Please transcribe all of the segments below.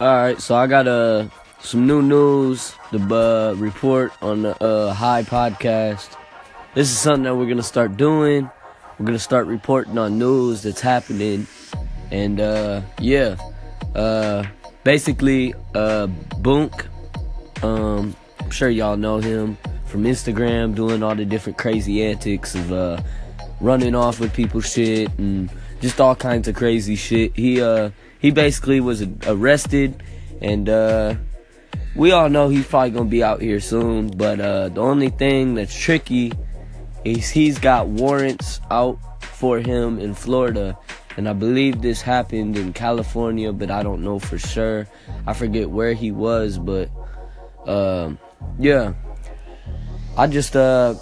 All right, so I got uh, some new news the uh, report on the uh, High Podcast. This is something that we're gonna start doing. We're gonna start reporting on news that's happening, and uh, yeah, uh, basically, uh, Boonk. Um, I'm sure y'all know him from Instagram, doing all the different crazy antics of uh, running off with people's shit and just all kinds of crazy shit. He uh he basically was arrested, and uh, we all know he's probably gonna be out here soon. But uh, the only thing that's tricky is he's got warrants out for him in Florida, and I believe this happened in California, but I don't know for sure. I forget where he was, but uh, yeah, I just uh,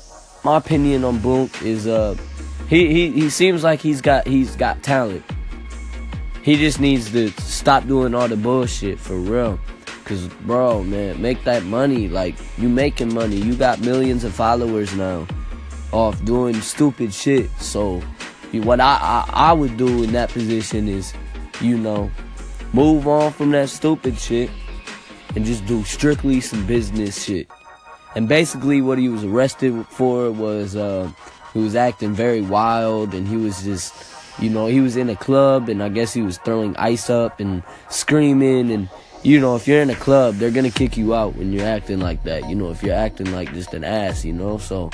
my opinion on Boonk is uh, he he he seems like he's got he's got talent. He just needs to stop doing all the bullshit for real. Cause bro, man, make that money. Like you making money. You got millions of followers now off doing stupid shit. So what I, I I would do in that position is, you know, move on from that stupid shit and just do strictly some business shit. And basically what he was arrested for was uh he was acting very wild and he was just you know, he was in a club and I guess he was throwing ice up and screaming and you know, if you're in a club, they're gonna kick you out when you're acting like that. You know, if you're acting like just an ass, you know. So,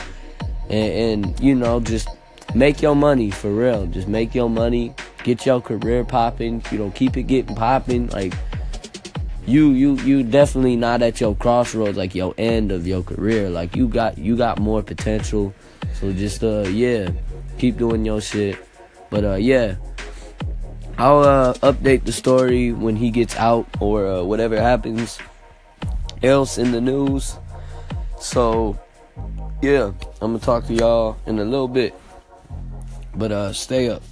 and, and you know, just make your money for real. Just make your money, get your career popping. You know, keep it getting popping. Like you, you, you definitely not at your crossroads, like your end of your career. Like you got, you got more potential. So just uh, yeah, keep doing your shit. But uh, yeah, I'll uh, update the story when he gets out or uh, whatever happens else in the news. So yeah, I'm gonna talk to y'all in a little bit. But uh, stay up.